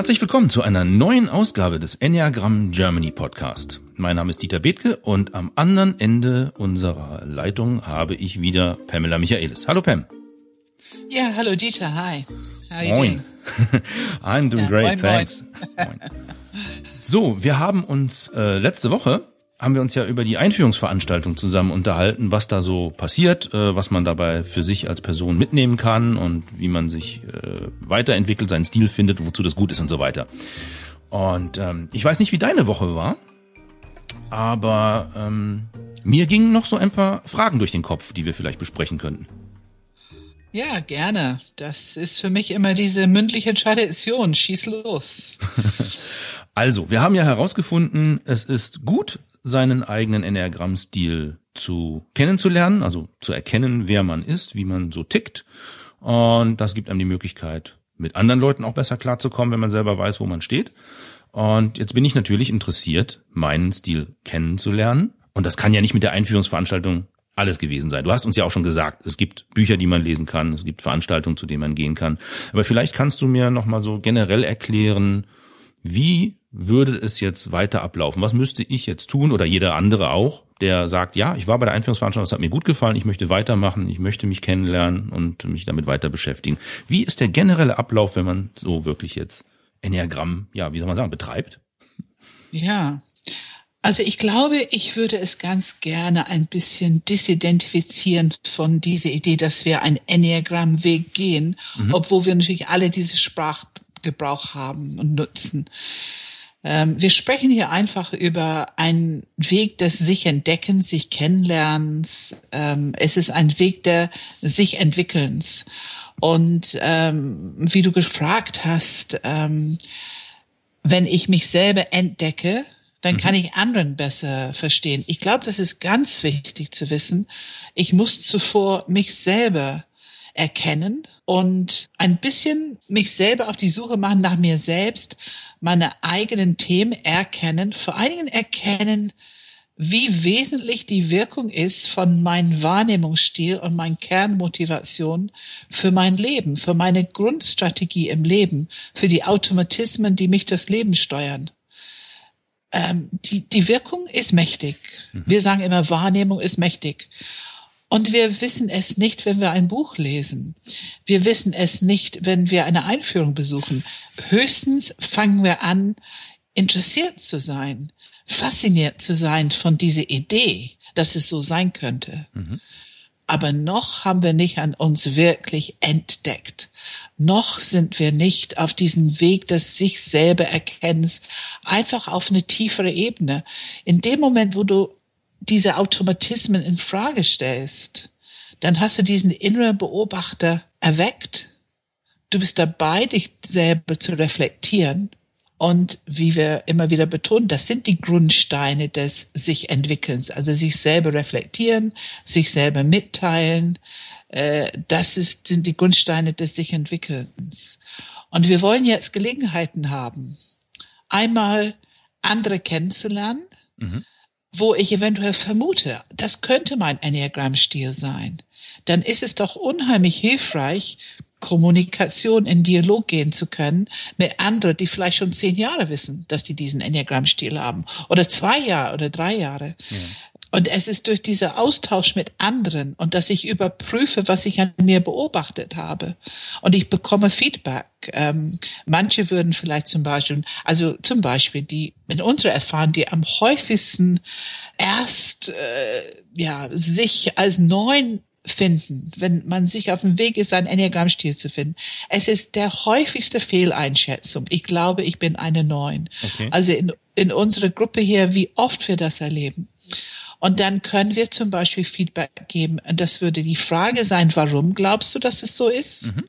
Herzlich willkommen zu einer neuen Ausgabe des Enneagram Germany Podcast. Mein Name ist Dieter Bethke und am anderen Ende unserer Leitung habe ich wieder Pamela Michaelis. Hallo Pam. Ja, hallo Dieter, hi. How you moin. Doing? I'm doing ja, great, moin, thanks. Moin. So, wir haben uns äh, letzte Woche haben wir uns ja über die Einführungsveranstaltung zusammen unterhalten, was da so passiert, äh, was man dabei für sich als Person mitnehmen kann und wie man sich äh, weiterentwickelt, seinen Stil findet, wozu das gut ist und so weiter. Und ähm, ich weiß nicht, wie deine Woche war, aber ähm, mir gingen noch so ein paar Fragen durch den Kopf, die wir vielleicht besprechen könnten. Ja, gerne. Das ist für mich immer diese mündliche Tradition. Schieß los. also, wir haben ja herausgefunden, es ist gut, seinen eigenen Enneagramm-Stil zu kennenzulernen, also zu erkennen, wer man ist, wie man so tickt. Und das gibt einem die Möglichkeit, mit anderen Leuten auch besser klarzukommen, wenn man selber weiß, wo man steht. Und jetzt bin ich natürlich interessiert, meinen Stil kennenzulernen. Und das kann ja nicht mit der Einführungsveranstaltung alles gewesen sein. Du hast uns ja auch schon gesagt, es gibt Bücher, die man lesen kann, es gibt Veranstaltungen, zu denen man gehen kann. Aber vielleicht kannst du mir nochmal so generell erklären, wie würde es jetzt weiter ablaufen? Was müsste ich jetzt tun oder jeder andere auch, der sagt, ja, ich war bei der Einführungsveranstaltung, es hat mir gut gefallen, ich möchte weitermachen, ich möchte mich kennenlernen und mich damit weiter beschäftigen. Wie ist der generelle Ablauf, wenn man so wirklich jetzt Enneagramm, ja, wie soll man sagen, betreibt? Ja. Also ich glaube, ich würde es ganz gerne ein bisschen disidentifizieren von dieser Idee, dass wir einen Enneagramm-Weg gehen, mhm. obwohl wir natürlich alle diese Sprach Gebrauch haben und nutzen. Ähm, wir sprechen hier einfach über einen Weg des sich entdeckens, sich kennenlernens. Ähm, es ist ein Weg der sich entwickelns. Und ähm, wie du gefragt hast, wenn ich mich selber entdecke, dann kann mhm. ich anderen besser verstehen. Ich glaube, das ist ganz wichtig zu wissen. Ich muss zuvor mich selber erkennen und ein bisschen mich selber auf die Suche machen nach mir selbst, meine eigenen Themen erkennen, vor allen Dingen erkennen, wie wesentlich die Wirkung ist von meinem Wahrnehmungsstil und meiner Kernmotivation für mein Leben, für meine Grundstrategie im Leben, für die Automatismen, die mich das Leben steuern. Ähm, die, die Wirkung ist mächtig. Mhm. Wir sagen immer, Wahrnehmung ist mächtig. Und wir wissen es nicht, wenn wir ein Buch lesen. Wir wissen es nicht, wenn wir eine Einführung besuchen. Höchstens fangen wir an, interessiert zu sein, fasziniert zu sein von dieser Idee, dass es so sein könnte. Mhm. Aber noch haben wir nicht an uns wirklich entdeckt. Noch sind wir nicht auf diesem Weg des sich selber Erkennens, einfach auf eine tiefere Ebene. In dem Moment, wo du diese Automatismen in Frage stellst, dann hast du diesen inneren Beobachter erweckt. Du bist dabei, dich selber zu reflektieren. Und wie wir immer wieder betonen, das sind die Grundsteine des sich Entwickelns. Also sich selber reflektieren, sich selber mitteilen. Äh, das ist, sind die Grundsteine des sich Entwickelns. Und wir wollen jetzt Gelegenheiten haben, einmal andere kennenzulernen, mhm wo ich eventuell vermute, das könnte mein Enneagramm-Stil sein, dann ist es doch unheimlich hilfreich, Kommunikation in Dialog gehen zu können mit anderen, die vielleicht schon zehn Jahre wissen, dass die diesen Enneagramm-Stil haben oder zwei Jahre oder drei Jahre. Ja. Und es ist durch dieser Austausch mit anderen und dass ich überprüfe, was ich an mir beobachtet habe. Und ich bekomme Feedback. Ähm, manche würden vielleicht zum Beispiel, also zum Beispiel die in unserer Erfahrung, die am häufigsten erst äh, ja sich als neuen finden, wenn man sich auf dem Weg ist, einen Enneagrammstil zu finden. Es ist der häufigste Fehleinschätzung. Ich glaube, ich bin eine Neun. Okay. Also in, in unserer Gruppe hier, wie oft wir das erleben. Und dann können wir zum Beispiel Feedback geben. Und das würde die Frage sein, warum glaubst du, dass es so ist? Mhm.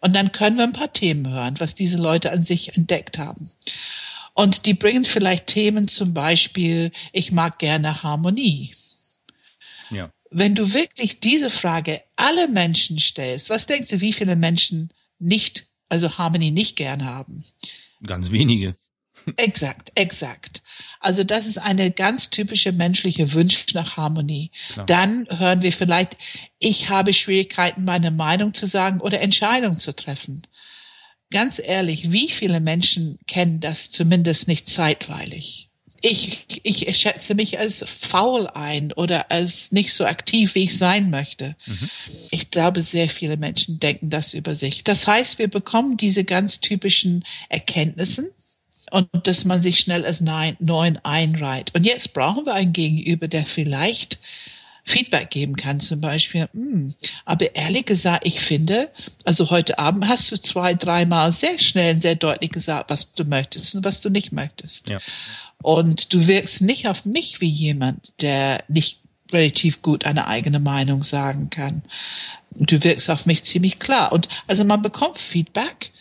Und dann können wir ein paar Themen hören, was diese Leute an sich entdeckt haben. Und die bringen vielleicht Themen zum Beispiel, ich mag gerne Harmonie. Ja. Wenn du wirklich diese Frage alle Menschen stellst, was denkst du, wie viele Menschen nicht, also Harmonie nicht gern haben? Ganz wenige. Exakt, exakt. Also das ist eine ganz typische menschliche Wunsch nach Harmonie. Klar. Dann hören wir vielleicht, ich habe Schwierigkeiten, meine Meinung zu sagen oder Entscheidungen zu treffen. ganz ehrlich, wie viele Menschen kennen das zumindest nicht zeitweilig? Ich, ich schätze mich als faul ein oder als nicht so aktiv, wie ich sein möchte. Mhm. Ich glaube, sehr viele Menschen denken das über sich. Das heißt, wir bekommen diese ganz typischen Erkenntnissen und dass man sich schnell als neun einreiht. Und jetzt brauchen wir einen Gegenüber, der vielleicht Feedback geben kann, zum Beispiel. Hm, aber ehrlich gesagt, ich finde, also heute Abend hast du zwei, dreimal sehr schnell und sehr deutlich gesagt, was du möchtest und was du nicht möchtest. Ja. Und du wirkst nicht auf mich wie jemand, der nicht relativ gut eine eigene Meinung sagen kann. Du wirkst auf mich ziemlich klar. Und also man bekommt Feedback,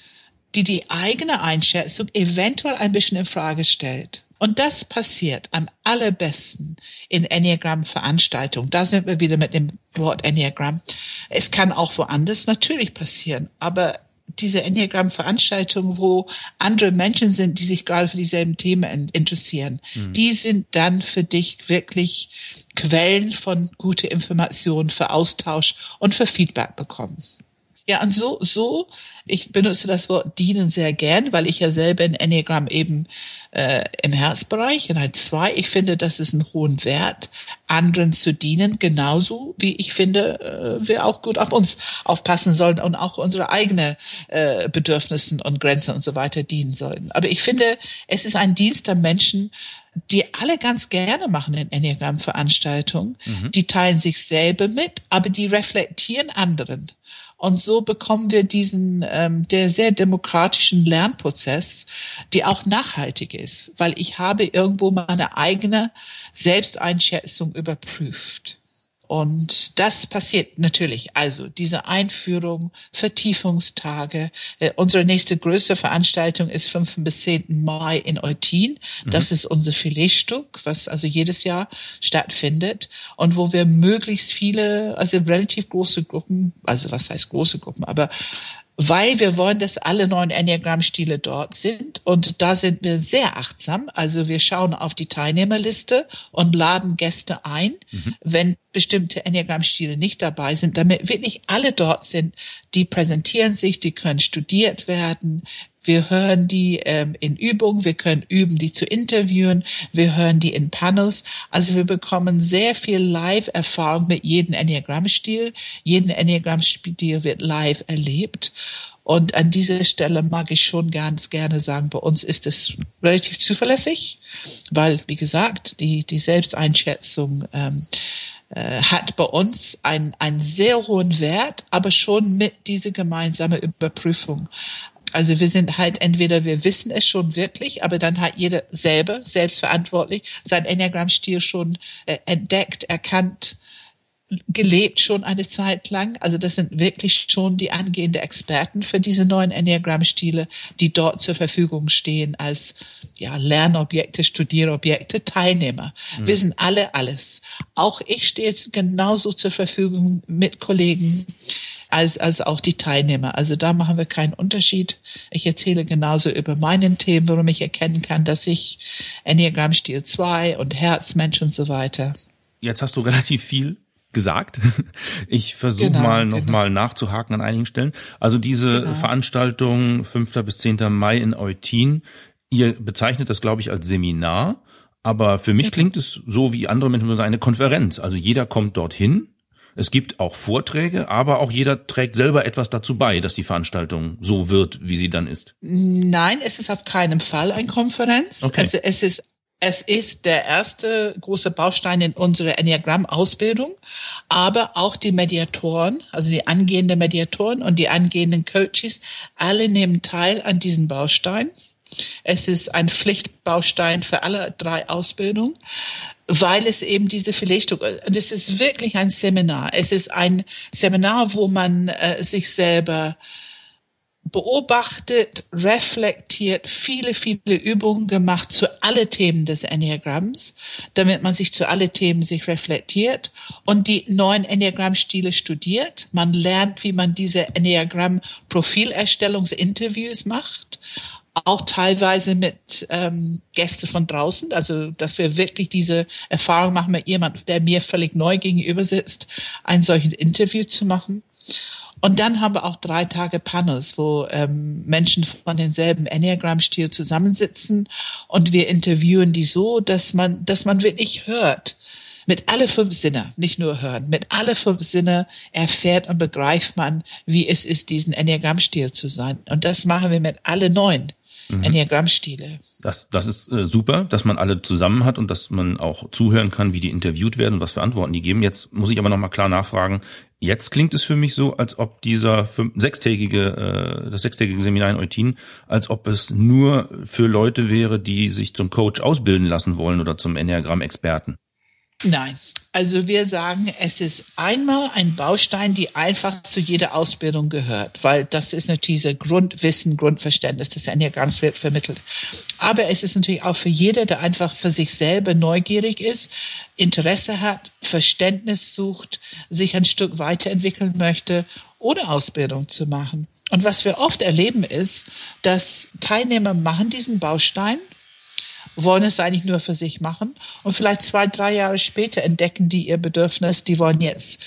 die die eigene Einschätzung eventuell ein bisschen in Frage stellt. Und das passiert am allerbesten in Enneagram-Veranstaltungen. Da sind wir wieder mit dem Wort Enneagram. Es kann auch woanders natürlich passieren, aber diese Enneagram-Veranstaltungen, wo andere Menschen sind, die sich gerade für dieselben Themen interessieren, mhm. die sind dann für dich wirklich Quellen von gute Informationen für Austausch und für Feedback bekommen. Ja, und so, so, ich benutze das Wort dienen sehr gern, weil ich ja selber in Enneagram eben äh, im Herzbereich in ein zwei, ich finde, das ist ein hohen Wert, anderen zu dienen, genauso wie ich finde, äh, wir auch gut auf uns aufpassen sollen und auch unsere eigene äh, Bedürfnissen und Grenzen und so weiter dienen sollen. Aber ich finde, es ist ein Dienst an Menschen, die alle ganz gerne machen in Enneagram-Veranstaltungen. Mhm. Die teilen sich selber mit, aber die reflektieren anderen. Und so bekommen wir diesen ähm, der sehr demokratischen Lernprozess, die auch nachhaltig ist, weil ich habe irgendwo meine eigene Selbsteinschätzung überprüft. Und das passiert natürlich. Also diese Einführung, Vertiefungstage. Äh, unsere nächste größte Veranstaltung ist 5. bis 10. Mai in Eutin. Das mhm. ist unser Filetstück, was also jedes Jahr stattfindet und wo wir möglichst viele, also relativ große Gruppen, also was heißt große Gruppen, aber weil wir wollen, dass alle neuen Enneagramm-Stile dort sind. Und da sind wir sehr achtsam. Also wir schauen auf die Teilnehmerliste und laden Gäste ein, mhm. wenn bestimmte Enneagramm-Stile nicht dabei sind, damit wirklich alle dort sind. Die präsentieren sich, die können studiert werden. Wir hören die ähm, in Übung, wir können üben, die zu interviewen, wir hören die in Panels. Also wir bekommen sehr viel Live-Erfahrung mit jedem Enneagramm-Stil. Jeden Enneagramm-Stil wird live erlebt. Und an dieser Stelle mag ich schon ganz gerne sagen, bei uns ist es relativ zuverlässig, weil, wie gesagt, die, die Selbsteinschätzung ähm, äh, hat bei uns einen, einen sehr hohen Wert, aber schon mit dieser gemeinsamen Überprüfung. Also wir sind halt entweder wir wissen es schon wirklich, aber dann hat jeder selber selbstverantwortlich sein Enneagramm-Stil schon äh, entdeckt, erkannt, gelebt schon eine Zeit lang. Also das sind wirklich schon die angehende Experten für diese neuen Enneagramm-Stile, die dort zur Verfügung stehen als ja, Lernobjekte, Studierobjekte, Teilnehmer. Mhm. Wir sind alle alles. Auch ich stehe jetzt genauso zur Verfügung mit Kollegen als, als auch die Teilnehmer. Also da machen wir keinen Unterschied. Ich erzähle genauso über meinen Themen, warum ich erkennen kann, dass ich Enneagramm Stil 2 und Herzmensch und so weiter. Jetzt hast du relativ viel gesagt. Ich versuche genau, mal nochmal genau. nachzuhaken an einigen Stellen. Also diese genau. Veranstaltung 5. bis 10. Mai in Eutin, ihr bezeichnet das, glaube ich, als Seminar. Aber für mich genau. klingt es so, wie andere Menschen sagen, eine Konferenz. Also jeder kommt dorthin es gibt auch Vorträge, aber auch jeder trägt selber etwas dazu bei, dass die Veranstaltung so wird, wie sie dann ist. Nein, es ist auf keinen Fall eine Konferenz. Okay. Also es ist es ist der erste große Baustein in unserer Enneagramm-Ausbildung, aber auch die Mediatoren, also die angehenden Mediatoren und die angehenden Coaches, alle nehmen teil an diesem Baustein. Es ist ein Pflichtbaustein für alle drei Ausbildungen weil es eben diese Verlichtung, und es ist wirklich ein Seminar. Es ist ein Seminar, wo man äh, sich selber beobachtet, reflektiert, viele, viele Übungen gemacht zu alle Themen des Enneagramms, damit man sich zu alle Themen sich reflektiert und die neuen Enneagramm-Stile studiert. Man lernt, wie man diese Enneagramm-Profilerstellungsinterviews macht auch teilweise mit ähm, Gästen von draußen, also dass wir wirklich diese Erfahrung machen mit jemand, der mir völlig neu gegenüber sitzt, ein solches Interview zu machen. Und dann haben wir auch drei Tage Panels, wo ähm, Menschen von denselben Enneagram-Stil zusammensitzen und wir interviewen die so, dass man, dass man wirklich hört. Mit alle fünf Sinne, nicht nur hören, mit alle fünf Sinne erfährt und begreift man, wie es ist, diesen Enneagram-Stil zu sein. Und das machen wir mit alle neun mhm. Enneagrammstile. Das, das ist äh, super, dass man alle zusammen hat und dass man auch zuhören kann, wie die interviewt werden und was für Antworten die geben. Jetzt muss ich aber nochmal klar nachfragen. Jetzt klingt es für mich so, als ob dieser fünf, sechstägige, äh, das sechstägige Seminar in Eutin, als ob es nur für Leute wäre, die sich zum Coach ausbilden lassen wollen oder zum Enneagramm-Experten. Nein. Also wir sagen, es ist einmal ein Baustein, die einfach zu jeder Ausbildung gehört, weil das ist natürlich dieser Grundwissen, Grundverständnis des Enneagramms wird vermittelt. Aber es ist natürlich auch für jeder, der einfach für sich selber neugierig ist, Interesse hat, Verständnis sucht, sich ein Stück weiterentwickeln möchte, ohne Ausbildung zu machen. Und was wir oft erleben ist, dass Teilnehmer machen diesen Baustein, wollen es eigentlich nur für sich machen und vielleicht zwei, drei Jahre später entdecken die ihr Bedürfnis, die wollen jetzt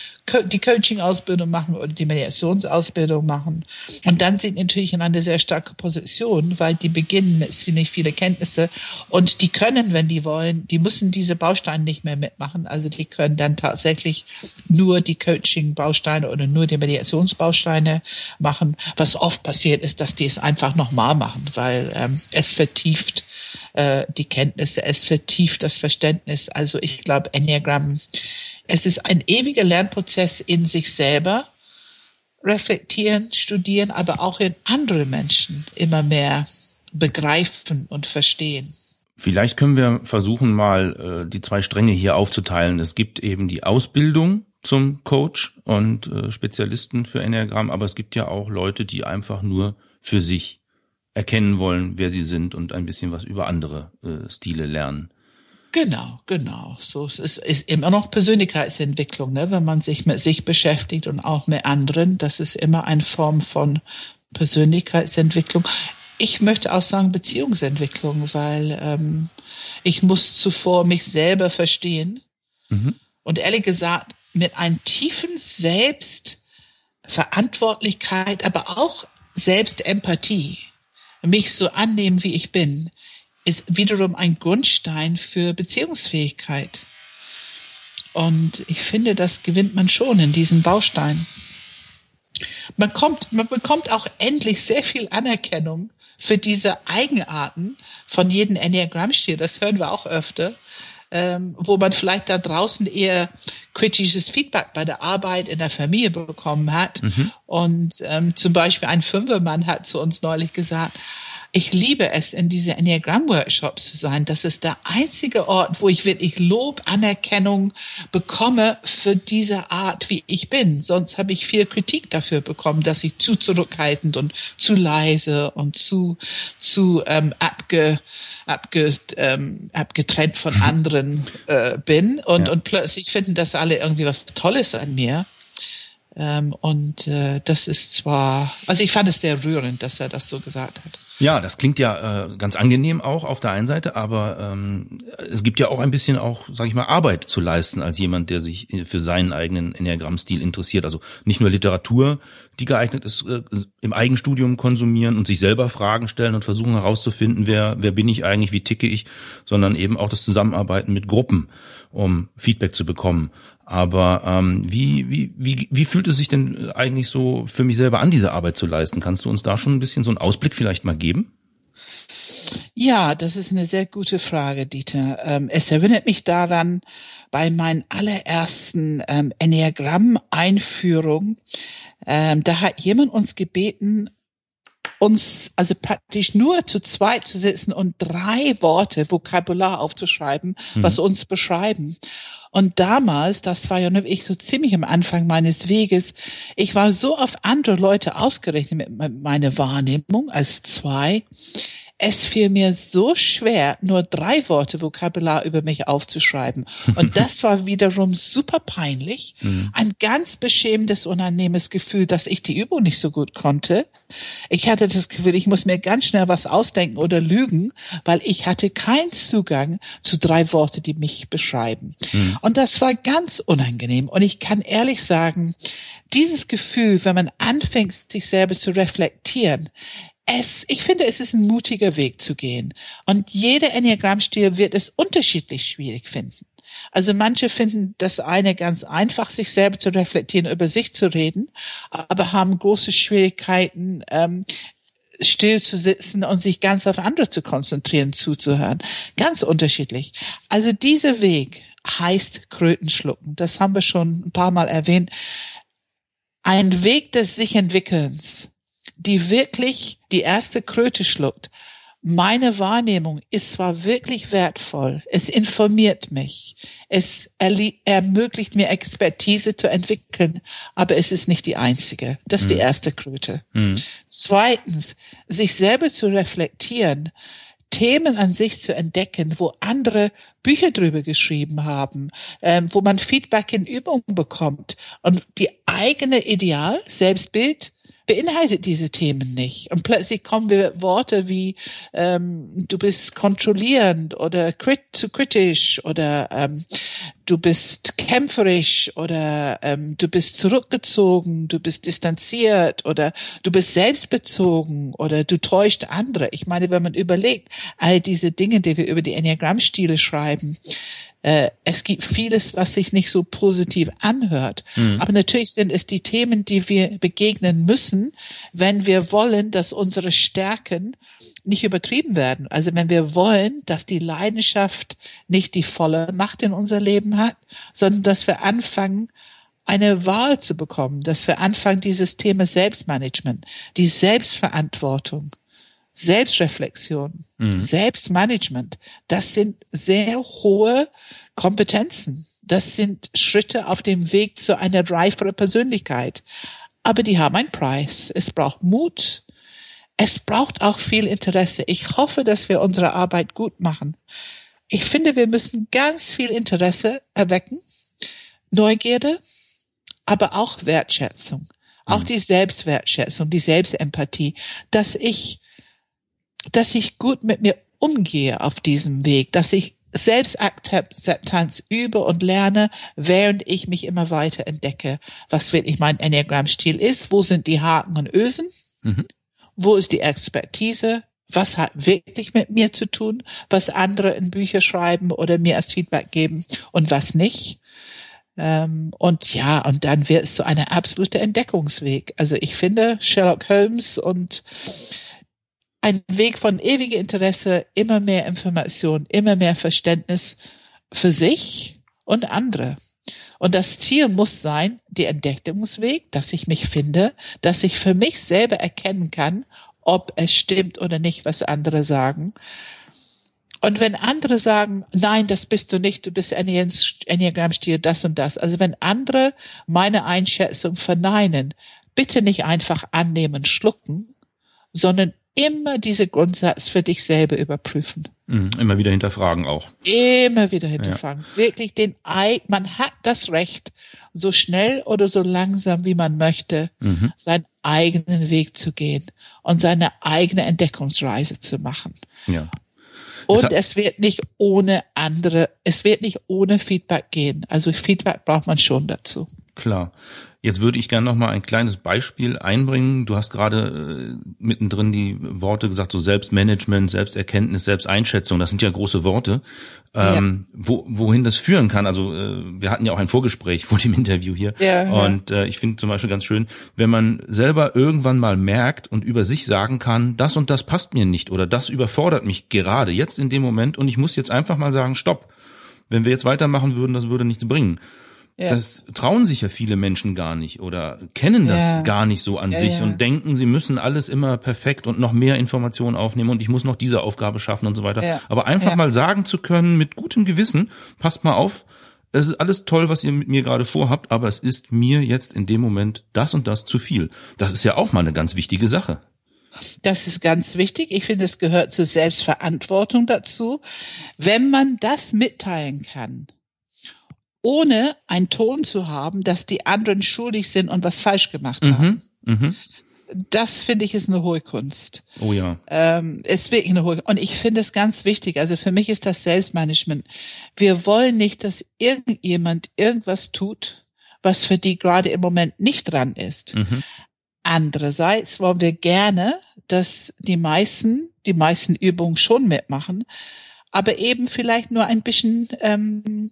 die Coaching-Ausbildung machen oder die Mediationsausbildung machen. Und dann sind natürlich in einer sehr starke Position, weil die beginnen mit ziemlich viele Kenntnisse und die können, wenn die wollen, die müssen diese Bausteine nicht mehr mitmachen. Also die können dann tatsächlich nur die Coaching-Bausteine oder nur die Mediationsbausteine machen. Was oft passiert ist, dass die es einfach nochmal machen, weil ähm, es vertieft äh, die Kenntnisse, es vertieft das Verständnis. Also ich glaube, Enneagram, es ist ein ewiger Lernprozess in sich selber, reflektieren, studieren, aber auch in andere Menschen immer mehr begreifen und verstehen. Vielleicht können wir versuchen, mal äh, die zwei Stränge hier aufzuteilen. Es gibt eben die Ausbildung zum Coach und äh, Spezialisten für Enneagramm, aber es gibt ja auch Leute, die einfach nur für sich erkennen wollen, wer sie sind und ein bisschen was über andere äh, Stile lernen. Genau, genau. So es ist, ist immer noch Persönlichkeitsentwicklung, ne? wenn man sich mit sich beschäftigt und auch mit anderen. Das ist immer eine Form von Persönlichkeitsentwicklung. Ich möchte auch sagen Beziehungsentwicklung, weil ähm, ich muss zuvor mich selber verstehen mhm. und ehrlich gesagt mit einem tiefen Selbstverantwortlichkeit, aber auch Selbstempathie mich so annehmen, wie ich bin, ist wiederum ein Grundstein für Beziehungsfähigkeit. Und ich finde, das gewinnt man schon in diesem Baustein. Man kommt, man bekommt auch endlich sehr viel Anerkennung für diese Eigenarten von jedem Enneagramm-Stil. Das hören wir auch öfter ähm, wo man vielleicht da draußen eher kritisches Feedback bei der Arbeit in der Familie bekommen hat. Mhm. Und ähm, zum Beispiel ein Fünfermann hat zu uns neulich gesagt, ich liebe es, in diese Enneagram-Workshops zu sein. Das ist der einzige Ort, wo ich wirklich Lob, Anerkennung bekomme für diese Art, wie ich bin. Sonst habe ich viel Kritik dafür bekommen, dass ich zu zurückhaltend und zu leise und zu, zu ähm, abge, abge, ähm, abgetrennt von anderen äh, bin. Und, ja. und plötzlich finden das alle irgendwie was Tolles an mir. Ähm, und äh, das ist zwar, also ich fand es sehr rührend, dass er das so gesagt hat. Ja, das klingt ja äh, ganz angenehm auch auf der einen Seite, aber ähm, es gibt ja auch ein bisschen auch, sage ich mal, Arbeit zu leisten als jemand, der sich für seinen eigenen Enneagrammstil interessiert. Also nicht nur Literatur, die geeignet ist, äh, im Eigenstudium konsumieren und sich selber Fragen stellen und versuchen herauszufinden, wer wer bin ich eigentlich, wie ticke ich, sondern eben auch das Zusammenarbeiten mit Gruppen, um Feedback zu bekommen. Aber ähm, wie, wie, wie, wie fühlt es sich denn eigentlich so für mich selber an, diese Arbeit zu leisten? Kannst du uns da schon ein bisschen so einen Ausblick vielleicht mal geben? Ja, das ist eine sehr gute Frage, Dieter. Ähm, es erinnert mich daran, bei meinen allerersten ähm, Enneagramm-Einführung, ähm, da hat jemand uns gebeten, uns also praktisch nur zu zweit zu sitzen und drei Worte Vokabular aufzuschreiben, mhm. was uns beschreiben. Und damals, das war ja nur ich so ziemlich am Anfang meines Weges, ich war so auf andere Leute ausgerechnet mit meiner Wahrnehmung als zwei. Es fiel mir so schwer, nur drei Worte Vokabular über mich aufzuschreiben. Und das war wiederum super peinlich. Mhm. Ein ganz beschämendes, unannehmendes Gefühl, dass ich die Übung nicht so gut konnte. Ich hatte das Gefühl, ich muss mir ganz schnell was ausdenken oder lügen, weil ich hatte keinen Zugang zu drei Worte, die mich beschreiben. Mhm. Und das war ganz unangenehm. Und ich kann ehrlich sagen, dieses Gefühl, wenn man anfängt, sich selber zu reflektieren, es, ich finde, es ist ein mutiger Weg zu gehen. Und jeder Enneagrammstil wird es unterschiedlich schwierig finden. Also manche finden das eine ganz einfach, sich selber zu reflektieren, über sich zu reden, aber haben große Schwierigkeiten, ähm, still zu sitzen und sich ganz auf andere zu konzentrieren, zuzuhören. Ganz unterschiedlich. Also dieser Weg heißt Krötenschlucken. Das haben wir schon ein paar Mal erwähnt. Ein Weg des sich Entwickelns, die wirklich die erste Kröte schluckt, meine Wahrnehmung ist zwar wirklich wertvoll, es informiert mich, es ermöglicht mir Expertise zu entwickeln, aber es ist nicht die einzige. Das ist mhm. die erste Kröte. Mhm. Zweitens, sich selber zu reflektieren, Themen an sich zu entdecken, wo andere Bücher drüber geschrieben haben, ähm, wo man Feedback in Übungen bekommt und die eigene Ideal, Selbstbild beinhaltet diese Themen nicht. Und plötzlich kommen wir Worte wie ähm, du bist kontrollierend oder crit zu kritisch oder ähm, du bist kämpferisch oder ähm, du bist zurückgezogen, du bist distanziert oder du bist selbstbezogen oder du täuscht andere. Ich meine, wenn man überlegt, all diese Dinge, die wir über die Enneagrammstile schreiben, äh, es gibt vieles, was sich nicht so positiv anhört. Mhm. Aber natürlich sind es die Themen, die wir begegnen müssen, wenn wir wollen, dass unsere Stärken nicht übertrieben werden. Also wenn wir wollen, dass die Leidenschaft nicht die volle Macht in unser Leben hat, sondern dass wir anfangen, eine Wahl zu bekommen, dass wir anfangen, dieses Thema Selbstmanagement, die Selbstverantwortung, Selbstreflexion, mhm. Selbstmanagement, das sind sehr hohe Kompetenzen. Das sind Schritte auf dem Weg zu einer reiferen Persönlichkeit. Aber die haben einen Preis. Es braucht Mut. Es braucht auch viel Interesse. Ich hoffe, dass wir unsere Arbeit gut machen. Ich finde, wir müssen ganz viel Interesse erwecken, Neugierde, aber auch Wertschätzung. Auch mhm. die Selbstwertschätzung, die Selbstempathie, dass ich dass ich gut mit mir umgehe auf diesem Weg, dass ich Selbstakzeptanz übe und lerne, während ich mich immer weiter entdecke, was wirklich mein Enneagramm-Stil ist, wo sind die Haken und Ösen, mhm. wo ist die Expertise, was hat wirklich mit mir zu tun, was andere in Bücher schreiben oder mir als Feedback geben und was nicht. Ähm, und ja, und dann wird es so eine absolute Entdeckungsweg. Also ich finde Sherlock Holmes und ein Weg von ewigem Interesse, immer mehr Information, immer mehr Verständnis für sich und andere. Und das Ziel muss sein, der Entdeckungsweg, dass ich mich finde, dass ich für mich selber erkennen kann, ob es stimmt oder nicht, was andere sagen. Und wenn andere sagen, nein, das bist du nicht, du bist Enneagramm-Stil, das und das. Also wenn andere meine Einschätzung verneinen, bitte nicht einfach annehmen, schlucken, sondern immer diese Grundsatz für dich selber überprüfen. Mhm, immer wieder hinterfragen auch. Immer wieder hinterfragen. Ja. Wirklich den Ei, man hat das Recht, so schnell oder so langsam wie man möchte, mhm. seinen eigenen Weg zu gehen und seine eigene Entdeckungsreise zu machen. Ja. Und es wird nicht ohne andere, es wird nicht ohne Feedback gehen. Also Feedback braucht man schon dazu. Klar. Jetzt würde ich gerne noch mal ein kleines Beispiel einbringen. Du hast gerade äh, mittendrin die Worte gesagt, so Selbstmanagement, Selbsterkenntnis, Selbsteinschätzung. Das sind ja große Worte. Ähm, ja. wo, wohin das führen kann. Also äh, wir hatten ja auch ein Vorgespräch vor dem Interview hier. Ja, und äh, ich finde zum Beispiel ganz schön, wenn man selber irgendwann mal merkt und über sich sagen kann, das und das passt mir nicht oder das überfordert mich gerade jetzt in dem Moment und ich muss jetzt einfach mal sagen, stopp. Wenn wir jetzt weitermachen würden, das würde nichts bringen. Ja. Das trauen sich ja viele Menschen gar nicht oder kennen das ja. gar nicht so an ja, sich und denken, sie müssen alles immer perfekt und noch mehr Informationen aufnehmen und ich muss noch diese Aufgabe schaffen und so weiter. Aber einfach mal sagen zu können mit gutem Gewissen, passt mal auf, es ist alles toll, was ihr mit mir gerade vorhabt, aber es ist mir jetzt in dem Moment das und das zu viel. Das ist ja auch mal eine ganz wichtige Sache. Das ist ganz wichtig. Ich finde, es gehört zur Selbstverantwortung dazu. Wenn man das mitteilen kann, ohne einen Ton zu haben, dass die anderen schuldig sind und was falsch gemacht mhm. haben. Mhm. Das finde ich ist eine hohe Kunst. Oh ja. Ähm, ist wirklich eine hohe Und ich finde es ganz wichtig. Also für mich ist das Selbstmanagement. Wir wollen nicht, dass irgendjemand irgendwas tut, was für die gerade im Moment nicht dran ist. Mhm. Andererseits wollen wir gerne, dass die meisten, die meisten Übungen schon mitmachen, aber eben vielleicht nur ein bisschen ähm,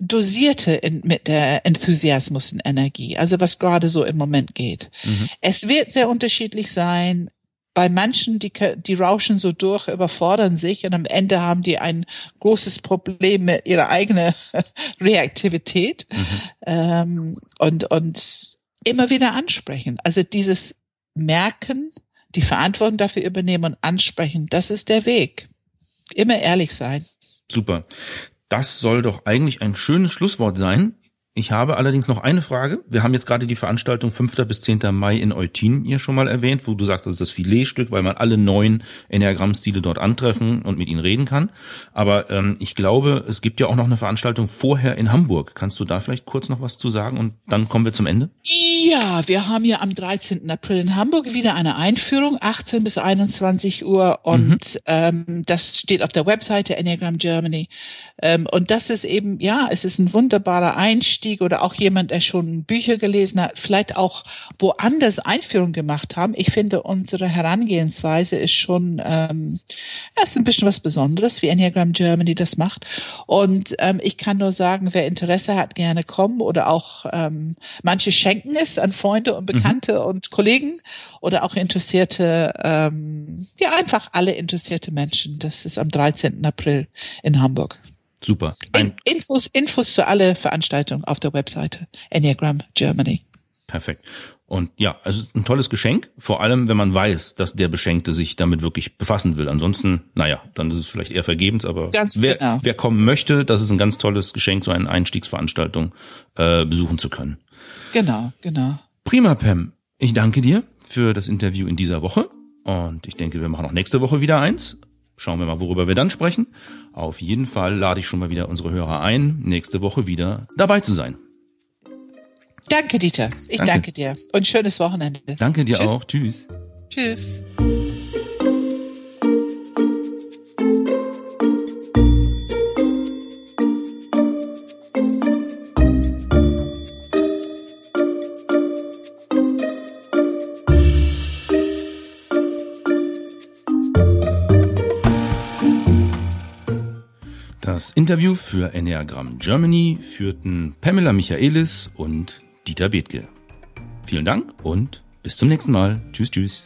dosierte in, mit der Enthusiasmus und Energie, also was gerade so im Moment geht. Mhm. Es wird sehr unterschiedlich sein. Bei manchen, die, die rauschen so durch, überfordern sich und am Ende haben die ein großes Problem mit ihrer eigenen Reaktivität mhm. ähm, und, und immer wieder ansprechen. Also dieses Merken, die Verantwortung dafür übernehmen und ansprechen, das ist der Weg. Immer ehrlich sein. Super. Das soll doch eigentlich ein schönes Schlusswort sein. Ich habe allerdings noch eine Frage. Wir haben jetzt gerade die Veranstaltung 5. bis 10. Mai in Eutin hier schon mal erwähnt, wo du sagst, das ist das Filetstück, weil man alle neun Enneagramm-Stile dort antreffen und mit ihnen reden kann. Aber ähm, ich glaube, es gibt ja auch noch eine Veranstaltung vorher in Hamburg. Kannst du da vielleicht kurz noch was zu sagen und dann kommen wir zum Ende? Ja, wir haben ja am 13. April in Hamburg wieder eine Einführung, 18 bis 21 Uhr und mhm. ähm, das steht auf der Webseite Enneagram Germany. Ähm, und das ist eben, ja, es ist ein wunderbarer Einstieg oder auch jemand, der schon Bücher gelesen hat, vielleicht auch woanders Einführung gemacht haben. Ich finde, unsere Herangehensweise ist schon, ähm, ja, ist ein bisschen was Besonderes, wie Enneagram Germany das macht. Und ähm, ich kann nur sagen, wer Interesse hat, gerne kommen oder auch ähm, manche schenken es an Freunde und Bekannte mhm. und Kollegen oder auch interessierte, ähm, ja, einfach alle interessierte Menschen. Das ist am 13. April in Hamburg. Super. Ein Infos, Infos zu alle Veranstaltungen auf der Webseite Enneagram Germany. Perfekt. Und ja, also ein tolles Geschenk, vor allem wenn man weiß, dass der Beschenkte sich damit wirklich befassen will. Ansonsten, naja, dann ist es vielleicht eher vergebens, aber ganz wer, genau. wer kommen möchte, das ist ein ganz tolles Geschenk, so eine Einstiegsveranstaltung äh, besuchen zu können. Genau, genau. Prima, Pam. Ich danke dir für das Interview in dieser Woche. Und ich denke, wir machen auch nächste Woche wieder eins. Schauen wir mal, worüber wir dann sprechen. Auf jeden Fall lade ich schon mal wieder unsere Hörer ein, nächste Woche wieder dabei zu sein. Danke, Dieter. Ich danke, danke dir. Und schönes Wochenende. Danke dir Tschüss. auch. Tschüss. Tschüss. Interview für Enneagram Germany führten Pamela Michaelis und Dieter Bethke. Vielen Dank und bis zum nächsten Mal. Tschüss, tschüss.